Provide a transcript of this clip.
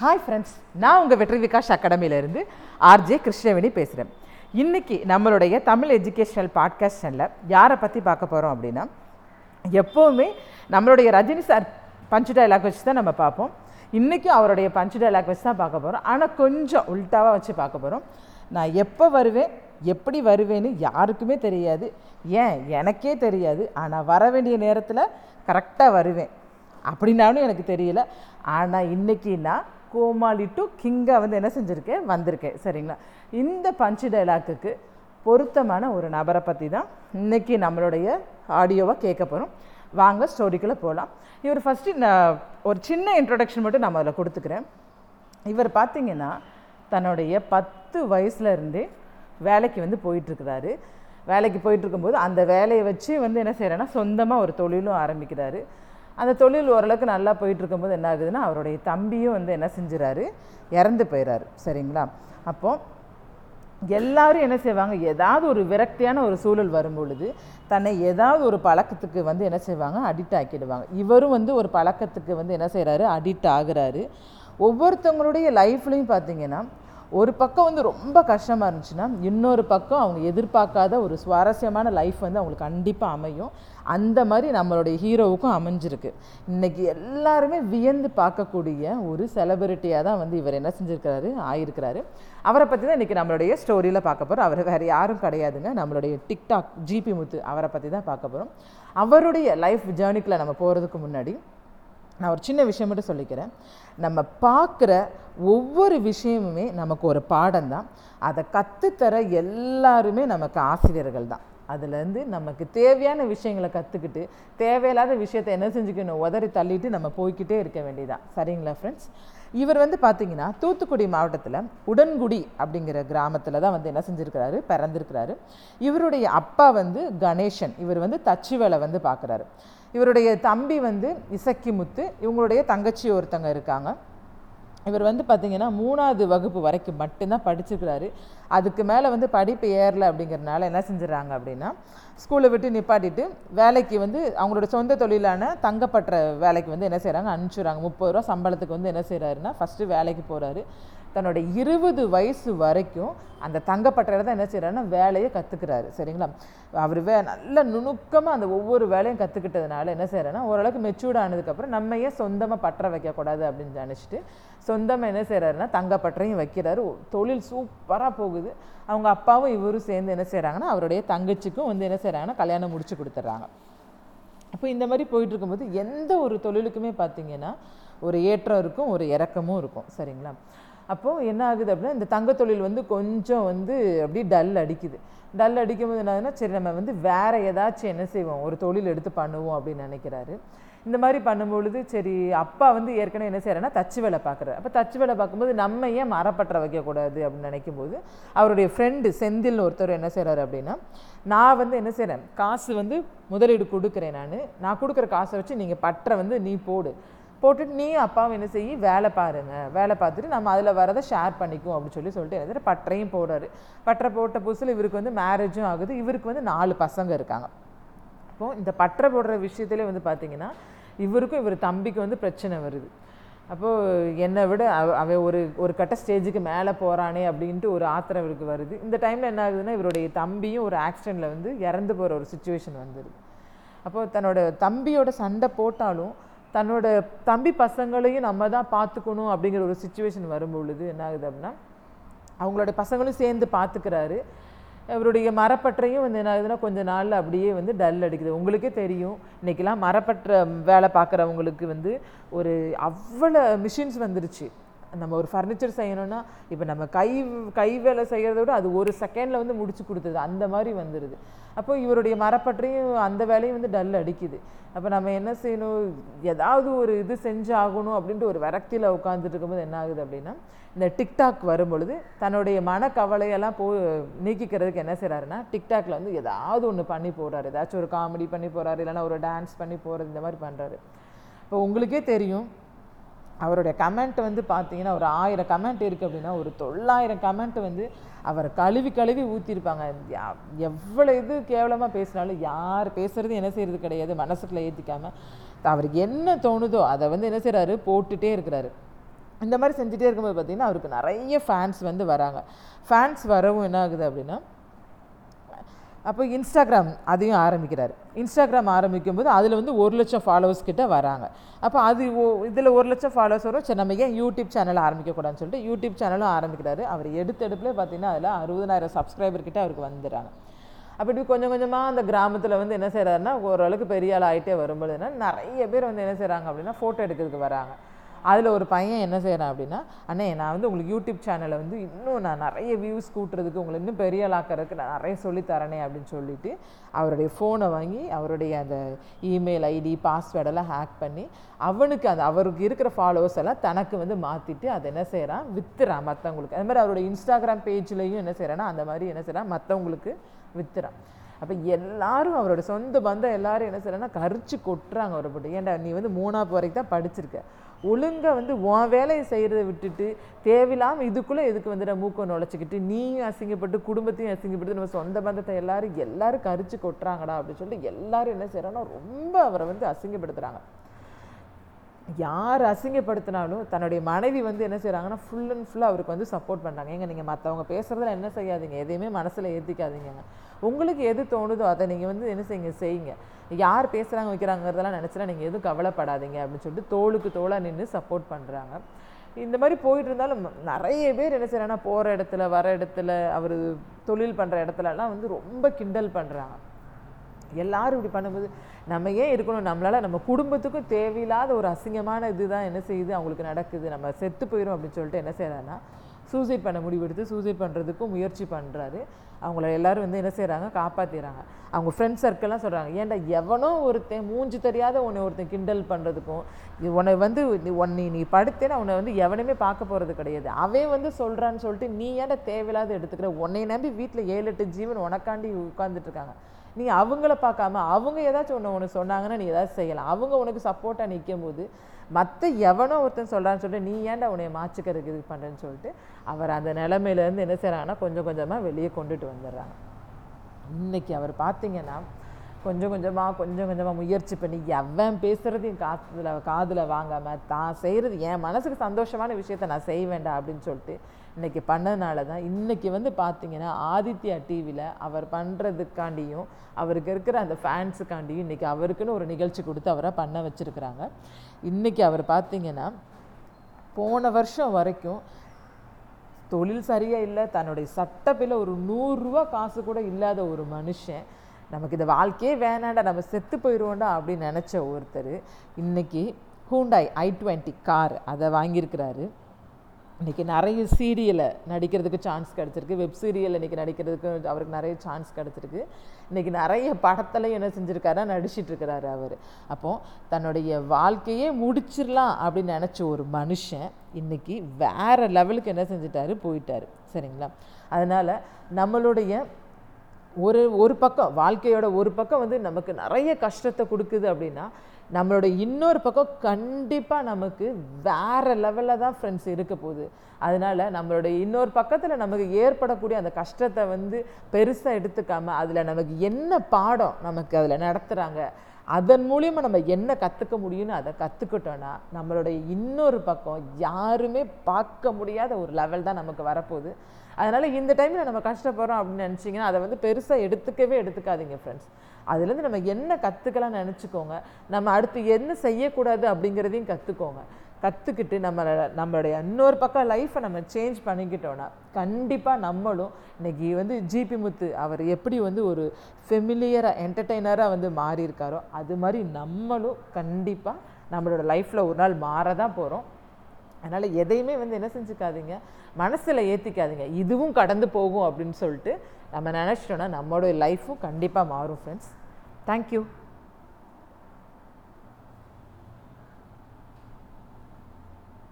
Hi friends நான் உங்கள் வெற்றி விகாஷ் அகாடமியிலேருந்து ஆர்ஜே கிருஷ்ணவேணி பேசுகிறேன் இன்றைக்கி நம்மளுடைய தமிழ் எஜுகேஷனல் பாட்காஸ்ட் சேனலில் யாரை பற்றி பார்க்க போகிறோம் அப்படின்னா எப்போவுமே நம்மளுடைய ரஜினி சார் பஞ்சு டைலாக் வச்சு தான் நம்ம பார்ப்போம். இன்றைக்கும் அவருடைய பஞ்சு டைலாக் வச்சு தான் பார்க்க போகிறோம் ஆனால் கொஞ்சம் உல்ட்டாவாக வச்சு பார்க்க போகிறோம் நான் எப்போ வருவேன் எப்படி வருவேன்னு யாருக்குமே தெரியாது. ஏன்? எனக்கே தெரியாது. ஆனால் வர வேண்டிய நேரத்தில் கரெக்டாக வருவேன். அப்படின்னாலும் எனக்கு தெரியல. ஆனால் இன்றைக்கி நான் கோமாளி டு கிங்காக வந்து என்ன செஞ்சுருக்கேன் வந்திருக்கேன் சரிங்களா? இந்த பஞ்சு டைலாக்குக்கு பொருத்தமான ஒரு நபரை பற்றி தான் இன்றைக்கி நம்மளுடைய ஆடியோவை கேட்க போகிறோம் வாங்க ஸ்டோரிக்குள்ளே போகலாம் இவர் ஃபஸ்ட்டு நான் ஒரு சின்ன இன்ட்ரொடக்ஷன் மட்டும் நம்ம அதில் கொடுத்துக்கிறேன். இவர் பார்த்திங்கன்னா தன்னுடைய பத்து வயசுல இருந்தே வேலைக்கு வந்து போயிட்டுருக்கிறாரு. வேலைக்கு போயிட்டுருக்கும்போது அந்த வேலையை வச்சு வந்து என்ன செய்கிறேன்னா சொந்தமாக ஒரு தொழிலும் ஆரம்பிக்கிறாரு. அந்த தொழில் ஓரளவுக்கு நல்லா போயிட்டு இருக்கும்போது என்ன ஆகுதுன்னா அவருடைய தம்பியும் வந்து என்ன செஞ்சுறாரு? இறந்து போயிறாரு. சரிங்களா? அப்போ எல்லாரும் என்ன செய்வாங்க? ஏதாவது ஒரு விரக்தியான ஒரு சூழல் வரும் பொழுது தன்னை ஏதாவது ஒரு பழக்கத்துக்கு வந்து என்ன செய்வாங்க? அடிக்ட் ஆக்கிடுவாங்க. இவரும் வந்து ஒரு பழக்கத்துக்கு வந்து என்ன செய்கிறாரு அடிக்ட் ஆகுறாரு. ஒவ்வொருத்தவங்களுடைய லைஃப்லையும் பார்த்தீங்கன்னா ஒரு பக்கம் வந்து ரொம்ப கஷ்டமாக இருந்துச்சுன்னா இன்னொரு பக்கம் அவங்க எதிர்பார்க்காத ஒரு சுவாரஸ்யமான லைஃப் வந்து அவங்களுக்கு கண்டிப்பாக அமையும். அந்த மாதிரி நம்மளுடைய ஹீரோவுக்கும் அமைஞ்சிருக்கு. இன்றைக்கி எல்லாருமே வியந்து பார்க்கக்கூடிய ஒரு செலிபிரிட்டியாக தான் வந்து இவர் என்ன செஞ்சுருக்கிறாரு ஆயிருக்கிறாரு. அவரை பற்றி தான் இன்றைக்கி நம்மளுடைய ஸ்டோரியில் பார்க்க போகிறோம் அவர் வேறு யாரும் கிடையாதுங்க. நம்மளுடைய டிக்டாக் ஜிபி முத்து அவரை பற்றி தான் பார்க்க போகிறோம் அவருடைய லைஃப் ஜேர்னிக்கில் நம்ம போகிறதுக்கு முன்னாடி நான் ஒரு சின்ன விஷயம் மட்டும் சொல்லிக்கிறேன். நம்ம பார்க்குற ஒவ்வொரு விஷயமுமே நமக்கு ஒரு பாடம் தான் அதை கற்றுத்தர எல்லாருமே நமக்கு ஆசிரியர்கள் தான் அதுலேருந்து நமக்கு தேவையான விஷயங்களை கற்றுக்கிட்டு தேவையில்லாத விஷயத்தை என்ன செஞ்சுக்கணும் உதறி தள்ளிட்டு நம்ம போய்கிட்டே இருக்க வேண்டியதான் சரிங்களா ஃப்ரெண்ட்ஸ் இவர் வந்து பார்த்தீங்கன்னா தூத்துக்குடி மாவட்டத்தில் உடன்குடி அப்படிங்கிற கிராமத்தில் தான் வந்து என்ன செஞ்சுருக்கிறாரு? பிறந்திருக்கிறாரு. இவருடைய அப்பா வந்து கணேசன். இவர் வந்து தச்சு வேலை வந்து பார்க்குறாரு இவருடைய தம்பி வந்து இசக்கி முத்து இவங்களுடைய தங்கச்சி ஒருத்தங்க இருக்காங்க. இவர் வந்து பார்த்திங்கன்னா மூணாவது வகுப்பு வரைக்கும் மட்டும்தான் படிச்சிருக்கிறாரு. அதுக்கு மேலே வந்து படிப்பு ஏறல அப்படிங்கிறனால என்ன செஞ்சிடறாங்க அப்படின்னா ஸ்கூலை விட்டு நிப்பாட்டிட்டு வேலைக்கு வந்து அவங்களோட சொந்த தொழிலான தங்கப்பற்ற வேலைக்கு வந்து என்ன செய்கிறாங்க அனுப்பிச்சுறாங்க முப்பது ரூபா சம்பளத்துக்கு வந்து என்ன செய்கிறாருன்னா ஃபஸ்ட்டு வேலைக்கு போகிறாரு தன்னோட இருபது வயசு வரைக்கும் அந்த தங்கப்பட்டையில் தான் என்ன செய்கிறாருன்னா வேலையை கற்றுக்கிறாரு சரிங்களா? அவர் வே நல்ல நுணுக்கமாக அந்த ஒவ்வொரு வேலையும் கற்றுக்கிட்டதுனால என்ன செய்கிறாருன்னா ஓரளவுக்கு மெச்சூர்ட் ஆனதுக்கப்புறம் நம்ம ஏன் சொந்தமாக பற்ற வைக்கக்கூடாது அப்படின்னு நினச்சிட்டு சொந்தமாக என்ன செய்கிறாருன்னா தங்கப்பட்டறையும் வைக்கிறாரு. தொழில் சூப்பராக போகுது. அவங்க அப்பாவும் இவரும் சேர்ந்து என்ன செய்கிறாங்கன்னா அவருடைய தங்கச்சிக்கும் வந்து என்ன செய்கிறாங்கன்னா கல்யாணம் முடிச்சு கொடுத்துட்றாங்க. அப்போ இந்த மாதிரி போயிட்டு இருக்கும்போது எந்த ஒரு தொழிலுக்குமே பார்த்திங்கன்னா ஒரு ஏற்றம் இருக்கும் ஒரு இறக்கமும் இருக்கும். சரிங்களா? அப்போது என்ன ஆகுது அப்படின்னா இந்த தங்க தொழில் வந்து கொஞ்சம் வந்து அப்படியே டல் அடிக்குது. டல் அடிக்கும்போது என்ன ஆகுதுன்னா சரி நம்ம வந்து வேறு ஏதாச்சும் என்ன செய்வோம்? ஒரு தொழில் எடுத்து பண்ணுவோம் அப்படின்னு நினைக்கிறாரு. இந்த மாதிரி பண்ணும்பொழுது சரி அப்பா வந்து ஏற்கனவே என்ன செய்கிறாருன்னா தச்சு வேலை பார்க்குறாரு. அப்போ தச்சு வேலை பார்க்கும்போது நம்ம ஏன் மரப்பற்ற வைக்கக்கூடாது அப்படின்னு நினைக்கும் போது அவருடைய ஃப்ரெண்டு செந்தில்னு ஒருத்தர் என்ன செய்கிறாரு அப்படின்னா நான் வந்து என்ன செய்கிறேன் காசு வந்து முதலீடு கொடுக்குறேன் நான். நான் கொடுக்குற காசை வச்சு நீங்கள் பற்ற வந்து நீ போடு. போட்டுட்டு நீ அப்பாவும் என்ன செய்யி வேலை பாருங்க. வேலை பார்த்துட்டு நம்ம அதில் வரதை ஷேர் பண்ணிக்குவோம் அப்படின்னு சொல்லி சொல்லிட்டு என்ன பற்றையும் போடுறாரு. பட்டரை போட்ட புதுசில் இவருக்கு வந்து மேரேஜும் ஆகுது. இவருக்கு வந்து நாலு பசங்க இருக்காங்க. அப்போது இந்த பட்டரை போடுற விஷயத்துலேயே வந்து பார்த்தீங்கன்னா இவருக்கும் இவர் தம்பிக்கு வந்து பிரச்சனை வருது. அப்போது என்னை விட அவ அவன் ஒரு ஒரு கட்ட ஸ்டேஜுக்கு மேலே போகிறானே அப்படின்ட்டு ஒரு ஆத்திரம் இவருக்கு வருது. இந்த டைமில் என்ன ஆகுதுன்னா இவருடைய தம்பியும் ஒரு ஆக்சிடெண்ட்டில் வந்து இறந்து போகிற ஒரு சுச்சுவேஷன் வந்துடுது அப்போது தன்னோட தம்பியோட சண்டை போட்டாலும் தன்னோட தம்பி பசங்களையும் நம்ம தான் பார்த்துக்கணும் அப்படிங்கிற ஒரு சுச்சுவேஷன் வரும்பொழுது என்ன ஆகுது அப்படின்னா அவங்களோட பசங்களும் சேர்ந்து பார்த்துக்கிறாரு. அவருடைய மரப்பற்றையும் வந்து என்ன ஆகுதுன்னா கொஞ்ச நாளில் அப்படியே வந்து டல் அடிக்குது. உங்களுக்கே தெரியும். இன்றைக்கெல்லாம் மரப்பற்ற வேலை பார்க்குறவங்களுக்கு வந்து ஒரு அவ்வளோ மிஷின்ஸ் வந்துருச்சு. நம்ம ஒரு ஃபர்னிச்சர் செய்யணும்னா இப்போ நம்ம கை கை வேலை செய்கிறத விட அது ஒரு செகண்டில் வந்து முடிச்சு கொடுத்தது. அந்த மாதிரி வந்துடுது அப்போ இவருடைய மரப்பற்றையும் அந்த வேலையும் வந்து டல் அடிக்குது. அப்போ நம்ம என்ன செய்யணும்? ஏதாவது ஒரு இது செஞ்சாகணும் அப்படின்ட்டு ஒரு விரக்தியில் உட்காந்துட்டு இருக்கும்போது என்ன ஆகுது அப்படின்னா இந்த டிக்டாக் வரும்பொழுது தன்னுடைய மனக்கவலையெல்லாம் போ நீக்கிக்கிறதுக்கு என்ன செய்கிறாருன்னா டிக்டாக்ல வந்து ஏதாவது ஒன்று பண்ணி போடுறாரு. ஏதாச்சும் ஒரு காமெடி பண்ணி போகிறாரு இல்லைன்னா ஒரு டான்ஸ் பண்ணி போகிறது இந்த மாதிரி பண்ணுறாரு இப்போ உங்களுக்கே தெரியும் அவருடைய கமெண்ட் வந்து பார்த்தீங்கன்னா ஒரு ஆயிரம் கமெண்ட் இருக்குது அப்படின்னா ஒரு தொள்ளாயிரம் கமெண்ட் வந்து அவர் கழுவி கழுவி ஊற்றிருப்பாங்க எவ்வளோ இது கேவலமாக பேசினாலும் யார் பேசுறது என்ன செய்யறது கிடையாது. மனசுக்குள்ளே ஏற்றிக்காமல் அவருக்கு என்ன தோணுதோ அதை வந்து என்ன செய்கிறாரு போட்டுட்டே இருக்கிறாரு. இந்த மாதிரி செஞ்சுட்டே இருக்கும்போது பார்த்தீங்கன்னா அவருக்கு நிறைய ஃபேன்ஸ் வந்து வராங்க. ஃபேன்ஸ் வரவும் என்ன ஆகுது அப்படின்னா அப்போ இன்ஸ்டாகிராம் அதையும் ஆரம்பிக்கிறார். இன்ஸ்டாகிராம் ஆரம்பிக்கும் போது அதில் வந்து ஒரு லட்சம் ஃபாலோவர்ஸ் கிட்ட வராங்க. அப்போ அது இதில் ஒரு லட்சம் ஃபாலோவர்ஸ் வரும். சரி நம்ம ஏன் யூடியூப் சேனல் ஆரம்பிக்கக்கூடாதுன்னு சொல்லிட்டு யூடியூப் சேனலும் ஆரம்பிக்கிறாரு. அவர் எடுத்த பார்த்திங்கன்னா பார்த்தீங்கன்னா அதில் அறுபதனாயிரம் சப்ஸ்கிரைபர் கிட்ட அவருக்கு வந்துடுறாங்க. அப்படி கொஞ்சம் கொஞ்சமாக அந்த கிராமத்தில் வந்து என்ன செய்கிறாருன்னா ஓரளவுக்கு பெரிய ஆள் ஆகிட்டே வரும்பொழுதுனா நிறைய பேர் வந்து என்ன செய்கிறாங்க அப்படின்னா ஃபோட்டோ எடுக்கிறதுக்கு வராங்க. அதில் ஒரு பையன் என்ன செய்கிறான் அப்படின்னா அண்ணே நான் வந்து உங்களுக்கு யூடியூப் சேனலை வந்து இன்னும் நான் நிறைய வியூஸ் கூட்டுறதுக்கு உங்களை இன்னும் பெரிய ஆளாக்கிறதுக்கு நான் நிறைய சொல்லித் தரேனே அப்படின்னு சொல்லிட்டு அவருடைய ஃபோனை வாங்கி அவருடைய அந்த இமெயில் ஐடி பாஸ்வேர்டெல்லாம் ஹேக் பண்ணி அவனுக்கு அந்த அவருக்கு இருக்கிற ஃபாலோவர்ஸ் எல்லாம் தனக்கு வந்து மாற்றிட்டு அதை என்ன செய்கிறான் வித்துறான் மற்றவங்களுக்கு அது மாதிரி அவருடைய இன்ஸ்டாகிராம் பேஜ்லேயும் என்ன செய்கிறான்னா அந்த மாதிரி என்ன செய்கிறான் மற்றவங்களுக்கு வித்துறான். அப்போ எல்லாரும் அவரோட சொந்த பந்தம் எல்லாரும் என்ன செய்யறேன்னா கரிச்சு கொட்டுறாங்க அவரை போட்டு. ஏன்டா நீ வந்து மூணாவது வரைக்கும் தான் படிச்சிருக்க. ஒழுங்கா வந்து உன் வேலையை செய்கிறத விட்டுட்டு தேவையில்லாமல் இதுக்குள்ளே எதுக்கு வந்துட மூக்கை நுழைச்சிக்கிட்டு நீயும் அசிங்கப்பட்டு குடும்பத்தையும் அசிங்கப்பட்டு நம்ம சொந்த பந்தத்தை எல்லாரும் எல்லாரும் கரிச்சு கொட்டுறாங்கடா அப்படின்னு சொல்லிட்டு எல்லாரும் என்ன செய்கிறாங்கன்னா ரொம்ப அவரை வந்து அசிங்கப்படுத்துகிறாங்க யார் அசிங்கப்படுத்தினாலும் தன்னுடைய மனைவி வந்து என்ன செய்கிறாங்கன்னா ஃபுல் அண்ட் ஃபுல்லாக அவருக்கு வந்து சப்போர்ட் பண்ணுறாங்க ஏங்க நீங்கள் மற்றவங்க பேசுகிறதுல என்ன செய்யாதீங்க? எதையுமே மனசில் ஏற்றிக்காதீங்க உங்களுக்கு எது தோணுதோ அதை நீங்கள் வந்து என்ன செய்யுங்க செய்யுங்க. யார் பேசுகிறாங்க வைக்கிறாங்கிறதெல்லாம் நினச்சினா நீங்கள் எதுவும் கவலைப்படாதீங்க அப்படின்னு சொல்லிட்டு தோளுக்கு தோளாக நின்று சப்போர்ட் பண்ணுறாங்க இந்த மாதிரி போயிட்டு இருந்தாலும் நிறைய பேர் என்ன செய்கிறாங்கன்னா போகிற இடத்துல வர இடத்துல அவர் தொழில் பண்ணுற இடத்துலலாம் வந்து ரொம்ப கிண்டல் பண்ணுறாங்க எல்லாரும் இப்படி பண்ணும்போது நம்ம ஏன் இருக்கணும்? நம்மளால நம்ம குடும்பத்துக்கும் தேவையில்லாத ஒரு அசிங்கமான இதுதான் என்ன செய்யுது? அவங்களுக்கு நடக்குது. நம்ம செத்து போயிடும் அப்படின்னு சொல்லிட்டு என்ன செய்யறாருன்னா சூசைட் பண்ண முடிவெடுத்து சூசைட் பண்ணுறதுக்கும் முயற்சி பண்ணுறாரு அவங்கள எல்லாரும் வந்து என்ன செய்கிறாங்க காப்பாற்றிடுறாங்க அவங்க ஃப்ரெண்ட்ஸ் சர்க்கிள்லாம் சொல்கிறாங்க ஏன்டா எவனோ ஒருத்தன் மூஞ்சி தெரியாத உன்னை ஒருத்தன் கிண்டல் பண்ணுறதுக்கும் உன்னை வந்து நீ உன்னை நீ படுத்தேன்னு உன்னை வந்து எவனுமே பார்க்க போகிறது கிடையாது. அவன் வந்து சொல்கிறான்னு சொல்லிட்டு நீ ஏன்டா தேவையில்லாத எடுத்துக்கிற? உன்னை நம்பி வீட்டில் ஏழு எட்டு ஜீவன் உனக்காண்டி உட்காந்துட்ருக்காங்க நீ அவங்கள பார்க்காம அவங்க ஏதாச்சும் ஒன்று ஒன்று சொன்னாங்கன்னா நீ ஏதாச்சும் செய்யலாம். அவங்க உனக்கு சப்போர்ட்டாக நிற்கும் போது மற்ற எவனோ ஒருத்தன் சொல்கிறான்னு சொல்லிட்டு நீ ஏன்டா உன்னை மாச்சுக்கிறதுக்கு இது பண்ணுறேன்னு சொல்லிட்டு அவர் அந்த நிலமையிலேருந்து என்ன செய்கிறாங்கன்னா கொஞ்சம் கொஞ்சமாக வெளியே கொண்டுட்டு வந்துடுறாங்க. இன்னைக்கு அவர் பார்த்தீங்கன்னா கொஞ்சம் கொஞ்சமாக கொஞ்சம் கொஞ்சமாக முயற்சி பண்ணி எவன் பேசுகிறதையும் காதில் காதில் வாங்காமல் தான் செய்கிறது என் மனசுக்கு சந்தோஷமான விஷயத்த நான் செய்ய வேண்டாம் அப்படின்னு சொல்லிட்டு இன்றைக்கி பண்ணதுனால தான் இன்றைக்கி வந்து பார்த்திங்கன்னா ஆதித்யா டிவியில் அவர் பண்ணுறதுக்காண்டியும் அவருக்கு இருக்கிற அந்த ஃபேன்ஸுக்காண்டியும் இன்றைக்கி அவருக்குன்னு ஒரு நிகழ்ச்சி கொடுத்து அவரை பண்ண வச்சுருக்குறாங்க. இன்றைக்கி அவர் பார்த்திங்கன்னா போன வருஷம் வரைக்கும் தொழில் சரியாக இல்லை தன்னுடைய சட்டப்பில் ஒரு நூறுரூவா காசு கூட இல்லாத ஒரு மனுஷன் நமக்கு இந்த வாழ்க்கையே வேணாண்டா நம்ம செத்து போயிடுவோண்டா அப்படின்னு நினச்ச ஒருத்தர் இன்றைக்கி ஹூண்டாய் ஐ டுவெண்ட்டி கார் அதை வாங்கியிருக்கிறாரு. இன்றைக்கி நிறைய சீரியலை நடிக்கிறதுக்கு சான்ஸ் கிடச்சிருக்கு. வெப் சீரியல் இன்றைக்கி நடிக்கிறதுக்கு அவருக்கு நிறைய சான்ஸ் கிடச்சிருக்கு. இன்றைக்கி நிறைய படத்துலையும் என்ன செஞ்சுருக்காருன்னா நடிச்சிட்டு இருக்கிறாரு அவர். அப்போது தன்னுடைய வாழ்க்கையே முடிச்சிடலாம் அப்படின்னு நினச்ச ஒரு மனுஷன் இன்றைக்கி வேறு லெவலுக்கு என்ன செஞ்சிட்டாரு? போயிட்டாரு. சரிங்களா? அதனால் நம்மளுடைய ஒரு ஒரு பக்கம் வாழ்க்கையோட ஒரு பக்கம் வந்து நமக்கு நிறைய கஷ்டத்தை கொடுக்குது அப்படின்னா நம்மளோட இன்னொரு பக்கம் கண்டிப்பாக நமக்கு வேற லெவலில் தான் ஃப்ரெண்ட்ஸ் இருக்க போகுது. அதனால நம்மளுடைய இன்னொரு பக்கத்தில் நமக்கு ஏற்படக்கூடிய அந்த கஷ்டத்தை வந்து பெருசாக எடுத்துக்காம அதில் நமக்கு என்ன பாடம் நமக்கு அதில் நடத்துகிறாங்க அதன் மூலியமாக நம்ம என்ன கற்றுக்க முடியும்னு அதை கற்றுக்கிட்டோன்னா நம்மளுடைய இன்னொரு பக்கம் யாருமே பார்க்க முடியாத ஒரு லெவல் தான் நமக்கு வரப்போகுது. அதனால் இந்த டைமில் நம்ம கஷ்டப்படுறோம் அப்படின்னு நினச்சிங்கன்னா அதை வந்து பெருசாக எடுத்துக்கவே எடுத்துக்காதீங்க ஃப்ரெண்ட்ஸ் அதுலேருந்து நம்ம என்ன கற்றுக்கலாம்னு நினச்சிக்கோங்க. நம்ம அடுத்து என்ன செய்யக்கூடாது அப்படிங்கிறதையும் கற்றுக்கோங்க கற்றுக்கிட்டு நம்ம நம்மளுடைய இன்னொரு பக்கம் லைஃப்பை நம்ம சேஞ்ச் பண்ணிக்கிட்டோன்னா கண்டிப்பாக நம்மளும் இன்றைக்கி வந்து ஜிபி முத்து அவர் எப்படி வந்து ஒரு ஃபெமிலியராக என்டர்டெய்னராக வந்து மாறியிருக்காரோ அது மாதிரி நம்மளும் கண்டிப்பாக நம்மளோட லைஃப்பில் ஒரு நாள் மாற தான் போகிறோம் அதனால் எதையுமே வந்து என்ன செஞ்சுக்காதீங்க. மனசில் ஏற்றிக்காதீங்க இதுவும் கடந்து போகும் அப்படின்னு சொல்லிட்டு நம்ம நினச்சிட்டோன்னா நம்மளோட லைஃப்பும் கண்டிப்பாக மாறும் ஃப்ரெண்ட்ஸ் தேங்க்யூ